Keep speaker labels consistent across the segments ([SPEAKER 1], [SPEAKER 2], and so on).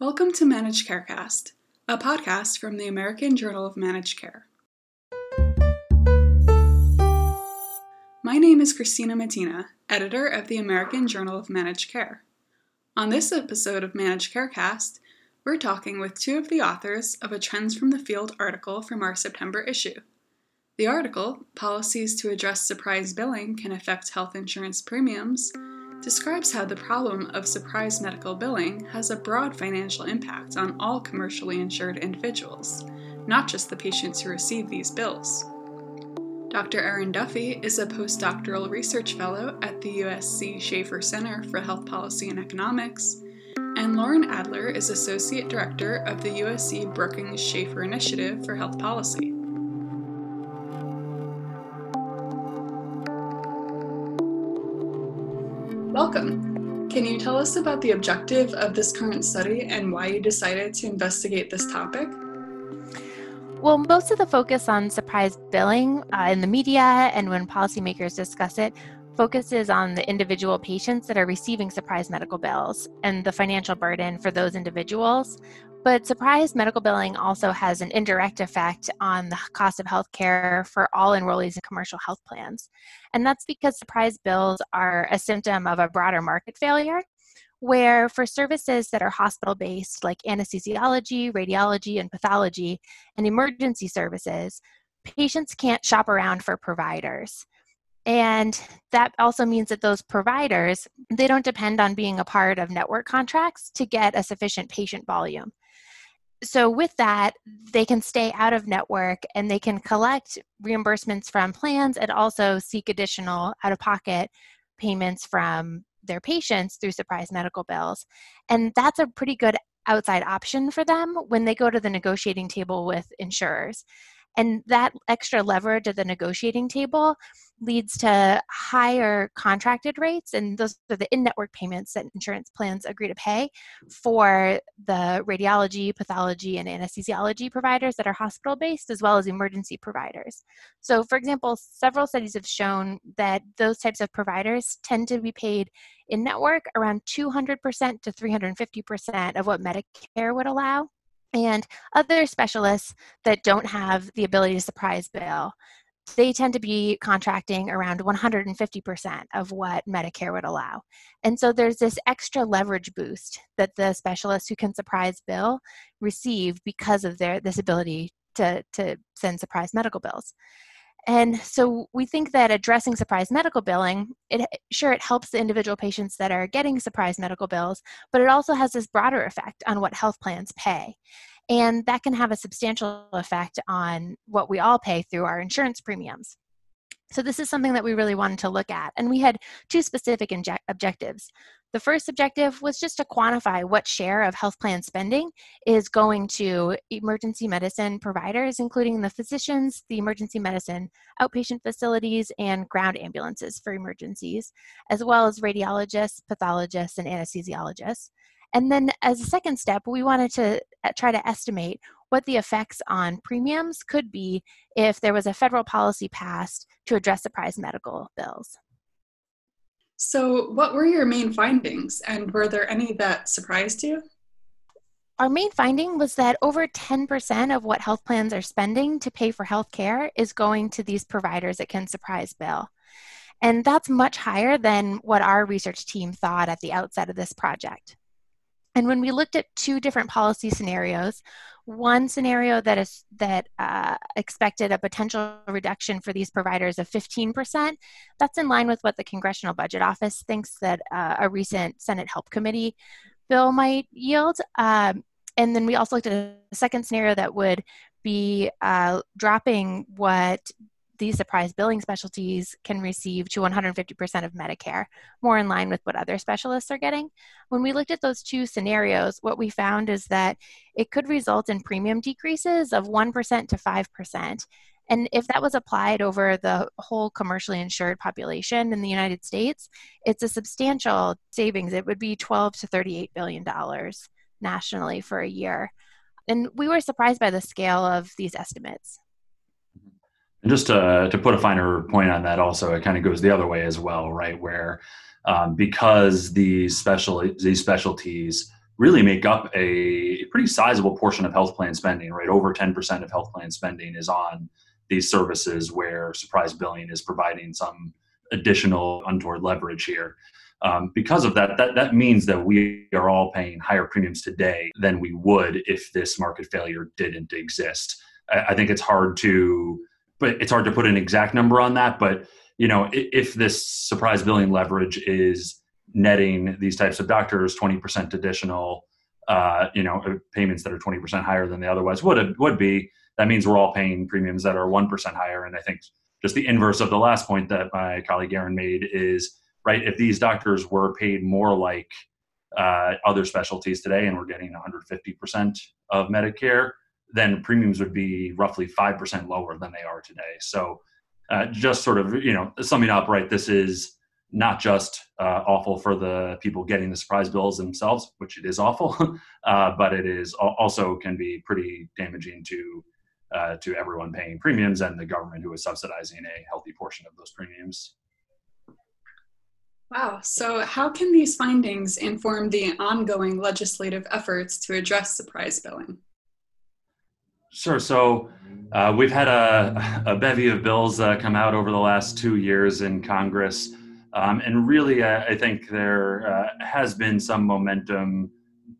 [SPEAKER 1] Welcome to Managed Carecast, a podcast from the American Journal of Managed Care. My name is Christina Mattina, editor of the American Journal of Managed Care. On this episode of Managed Carecast, we're talking with two of the authors of a Trends from the Field article from our September issue. The article, Policies to Address Surprise Billing Can Affect Health Insurance Premiums, describes how the problem of surprise medical billing has a broad financial impact on all commercially insured individuals, not just the patients who receive these bills. Dr. Erin Duffy is a postdoctoral research fellow at the USC Schaeffer Center for Health Policy and Economics, and Loren Adler is associate director of the USC Brookings Schaeffer Initiative for Health Policy. Welcome. Can you tell us about the objective of this current study and why you decided to investigate this topic?
[SPEAKER 2] Well, most of the focus on surprise billing uh, in the media and when policymakers discuss it focuses on the individual patients that are receiving surprise medical bills and the financial burden for those individuals. But surprise medical billing also has an indirect effect on the cost of health care for all enrollees in commercial health plans. And that's because surprise bills are a symptom of a broader market failure, where for services that are hospital based, like anesthesiology, radiology, and pathology, and emergency services, patients can't shop around for providers. And that also means that those providers, they don't depend on being a part of network contracts to get a sufficient patient volume so with that they can stay out of network and they can collect reimbursements from plans and also seek additional out of pocket payments from their patients through surprise medical bills and that's a pretty good outside option for them when they go to the negotiating table with insurers. And that extra leverage at the negotiating table leads to higher contracted rates, and those are the in network payments that insurance plans agree to pay for the radiology, pathology, and anesthesiology providers that are hospital based, as well as emergency providers. So, for example, several studies have shown that those types of providers tend to be paid in network around 200% to 350% of what Medicare would allow and other specialists that don't have the ability to surprise bill they tend to be contracting around 150% of what Medicare would allow. And so there's this extra leverage boost that the specialists who can surprise bill receive because of their this ability to, to send surprise medical bills. And so we think that addressing surprise medical billing, it sure it helps the individual patients that are getting surprise medical bills, but it also has this broader effect on what health plans pay. And that can have a substantial effect on what we all pay through our insurance premiums. So, this is something that we really wanted to look at. And we had two specific inje- objectives. The first objective was just to quantify what share of health plan spending is going to emergency medicine providers, including the physicians, the emergency medicine outpatient facilities, and ground ambulances for emergencies, as well as radiologists, pathologists, and anesthesiologists. And then, as a second step, we wanted to uh, try to estimate what the effects on premiums could be if there was a federal policy passed to address surprise medical bills.
[SPEAKER 1] So, what were your main findings, and were there any that surprised you?
[SPEAKER 2] Our main finding was that over 10% of what health plans are spending to pay for health care is going to these providers that can surprise bill. And that's much higher than what our research team thought at the outset of this project. And when we looked at two different policy scenarios, one scenario that is that uh, expected a potential reduction for these providers of 15%, that's in line with what the Congressional Budget Office thinks that uh, a recent Senate Help Committee bill might yield. Um, and then we also looked at a second scenario that would be uh, dropping what these surprise billing specialties can receive to 150% of Medicare, more in line with what other specialists are getting. When we looked at those two scenarios, what we found is that it could result in premium decreases of 1% to 5%. And if that was applied over the whole commercially insured population in the United States, it's a substantial savings. It would be 12 to 38 billion dollars nationally for a year. And we were surprised by the scale of these estimates.
[SPEAKER 3] And just to, to put a finer point on that, also, it kind of goes the other way as well, right? Where um, because these special these specialties really make up a pretty sizable portion of health plan spending, right? Over 10% of health plan spending is on these services where surprise billing is providing some additional untoward leverage here. Um, because of that, that, that means that we are all paying higher premiums today than we would if this market failure didn't exist. I, I think it's hard to, but it's hard to put an exact number on that. But you know, if, this surprise billing leverage is netting these types of doctors 20% additional, uh, you know, payments that are 20% higher than they otherwise would would be, that means we're all paying premiums that are 1% higher. And I think just the inverse of the last point that my colleague Erin made is right? If these doctors were paid more like uh, other specialties today and we're getting 150% of Medicare, then premiums would be roughly 5% lower than they are today. So, uh, just sort of, you know, summing up, right, this is not just uh, awful for the people getting the surprise bills themselves, which it is awful, uh, but it is also can be pretty damaging to uh, to everyone paying premiums and the government who is subsidizing a healthy portion of those premiums.
[SPEAKER 1] Wow. So, how can these findings inform the ongoing legislative efforts to address surprise billing?
[SPEAKER 3] Sure. So, uh, we've had a, a, bevy of bills uh, come out over the last two years in Congress. Um, and really, uh, I think there uh, has been some momentum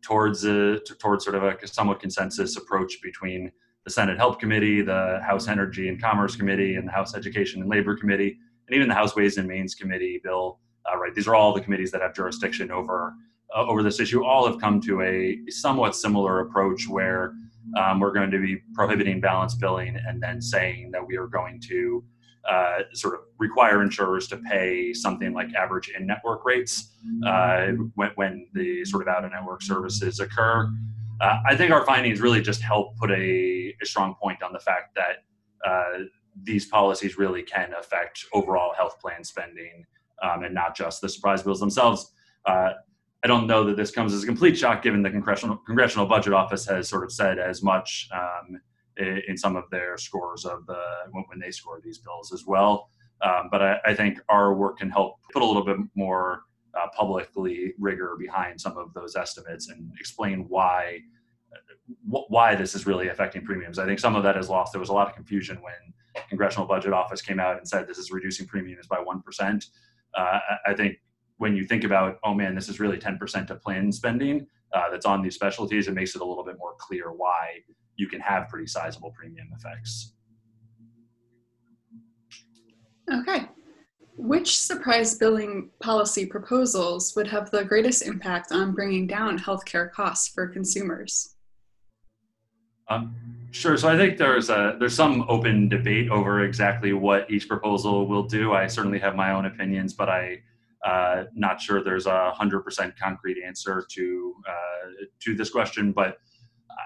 [SPEAKER 3] towards a, towards sort of a somewhat consensus approach between the Senate Health Committee, the House Energy and Commerce Committee, and the House Education and Labor Committee, and even the House Ways and Means Committee bill uh, right? These are all the committees that have jurisdiction over uh, over this issue. All have come to a somewhat similar approach where um, we're going to be prohibiting balance billing and then saying that we are going to uh, sort of require insurers to pay something like average in network rates uh, when, when, the sort of out of network services occur. Uh, I think our findings really just help put a, a strong point on the fact that uh, these policies really can affect overall health plan spending um, and not just the surprise bills themselves. Uh, I don't know that this comes as a complete shock, given the congressional congressional budget office has sort of said as much um, in, some of their scores of the when, they score these bills as well. Um, but I, I, think our work can help put a little bit more uh, publicly rigor behind some of those estimates and explain why why this is really affecting premiums. I think some of that is lost. There was a lot of confusion when Congressional Budget Office came out and said this is reducing premiums by one percent uh, I think when you think about, oh man, this is really 10% of plan spending uh, that's on these specialties, it makes it a little bit more clear why you can have pretty sizable premium effects.
[SPEAKER 1] Okay. Which surprise billing policy proposals would have the greatest impact on bringing down healthcare costs for consumers?
[SPEAKER 3] Um, Sure. So I think there's a there's some open debate over exactly what each proposal will do. I certainly have my own opinions, but I uh, not sure there's a hundred percent concrete answer to uh, to this question. But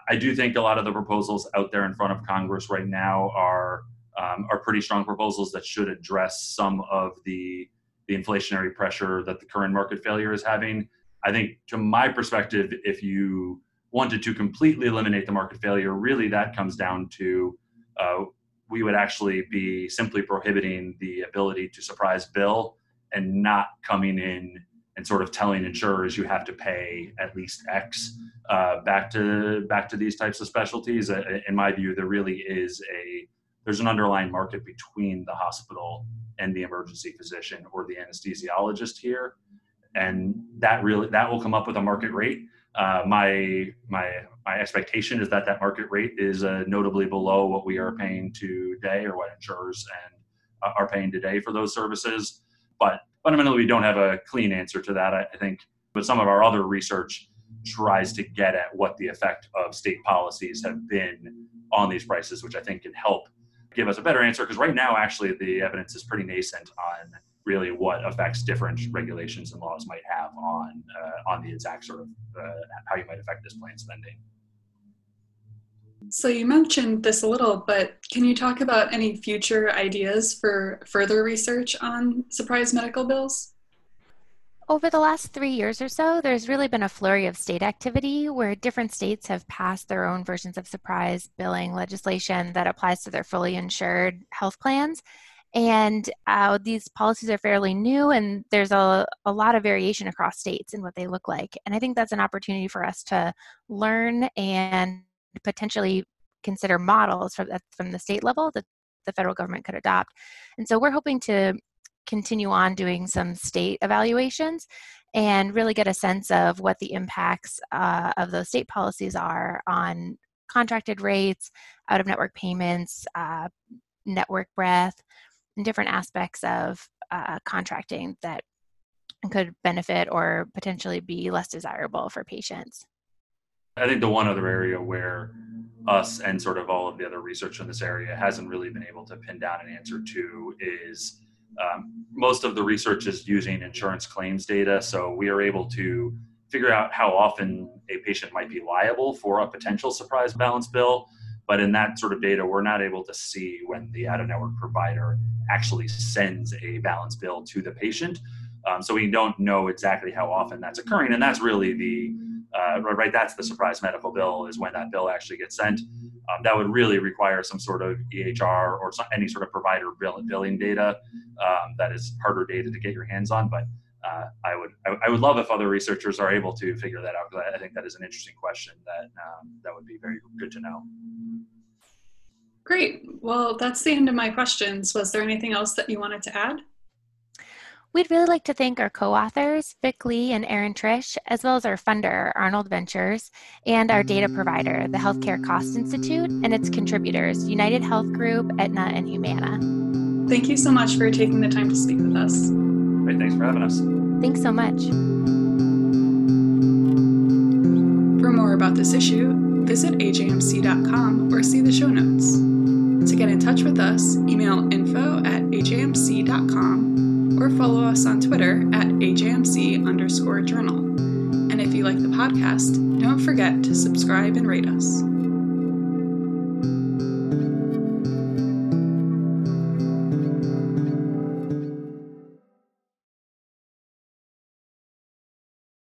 [SPEAKER 3] I do think a lot of the proposals out there in front of Congress right now are um, are pretty strong proposals that should address some of the the inflationary pressure that the current market failure is having. I think, to my perspective, if you wanted to completely eliminate the market failure, really that comes down to uh, we would actually be simply prohibiting the ability to surprise bill and not coming in and sort of telling insurers you have to pay at least X uh, back to back to these types of specialties. Uh, in my view, there really is a there's an underlying market between the hospital and the emergency physician or the anesthesiologist here, and that really that will come up with a market rate uh, my my my expectation is that that market rate is uh, notably below what we are paying today or what insurers and uh, are paying today for those services. But fundamentally, we don't have a clean answer to that. I, think, but some of our other research tries to get at what the effect of state policies have been on these prices, which I think can help give us a better answer. Because right now, actually, the evidence is pretty nascent on really what effects different regulations and laws might have on uh, on the exact sort of uh, how you might affect this plan spending.
[SPEAKER 1] So you mentioned this a little, but can you talk about any future ideas for further research on surprise medical bills?
[SPEAKER 2] Over the last three years or so, there's really been a flurry of state activity where different states have passed their own versions of surprise billing legislation that applies to their fully insured health plans. And uh, these policies are fairly new, and there's a, a lot of variation across states in what they look like. And I think that's an opportunity for us to learn and potentially consider models from, from the state level that the federal government could adopt. And so we're hoping to continue on doing some state evaluations and really get a sense of what the impacts uh, of those state policies are on contracted rates, out of network payments, uh, network breadth, and different aspects of uh, contracting that could benefit or potentially be less desirable for patients.
[SPEAKER 3] I think the one other area where us and sort of all of the other research in this area hasn't really been able to pin down an answer to is um, most of the research is using insurance claims data. So we are able to figure out how often a patient might be liable for a potential surprise balance bill. But in that sort of data, we're not able to see when the out of network provider actually sends a balance bill to the patient. Um, so we don't know exactly how often that's occurring. And that's really the uh, right, that's the surprise medical bill is when that bill actually gets sent. Um, that would really require some sort of EHR or some, any sort of provider bill, billing data. Um, that is harder data to get your hands on, but uh, I would I, I, would love if other researchers are able to figure that out because I, I, think that is an interesting question that um, that would be very good to know.
[SPEAKER 1] Great. Well, that's the end of my questions. Was there anything else that you wanted to add?
[SPEAKER 2] We'd really like to thank our co-authors, Vic Lee and Erin Trish, as well as our funder, Arnold Ventures, and our data provider, the Healthcare Cost Institute, and its contributors, United Health Group, Aetna, and Humana.
[SPEAKER 1] Thank you so much for taking the time to speak with us.
[SPEAKER 3] Great, thanks for having us.
[SPEAKER 2] Thanks so much.
[SPEAKER 1] For more about this issue, visit ajmc.com or see the show notes. To get in touch with us, email info at ajmc.com or follow us on Twitter at AJMC underscore journal. And if you like the podcast, don't forget to subscribe and rate us.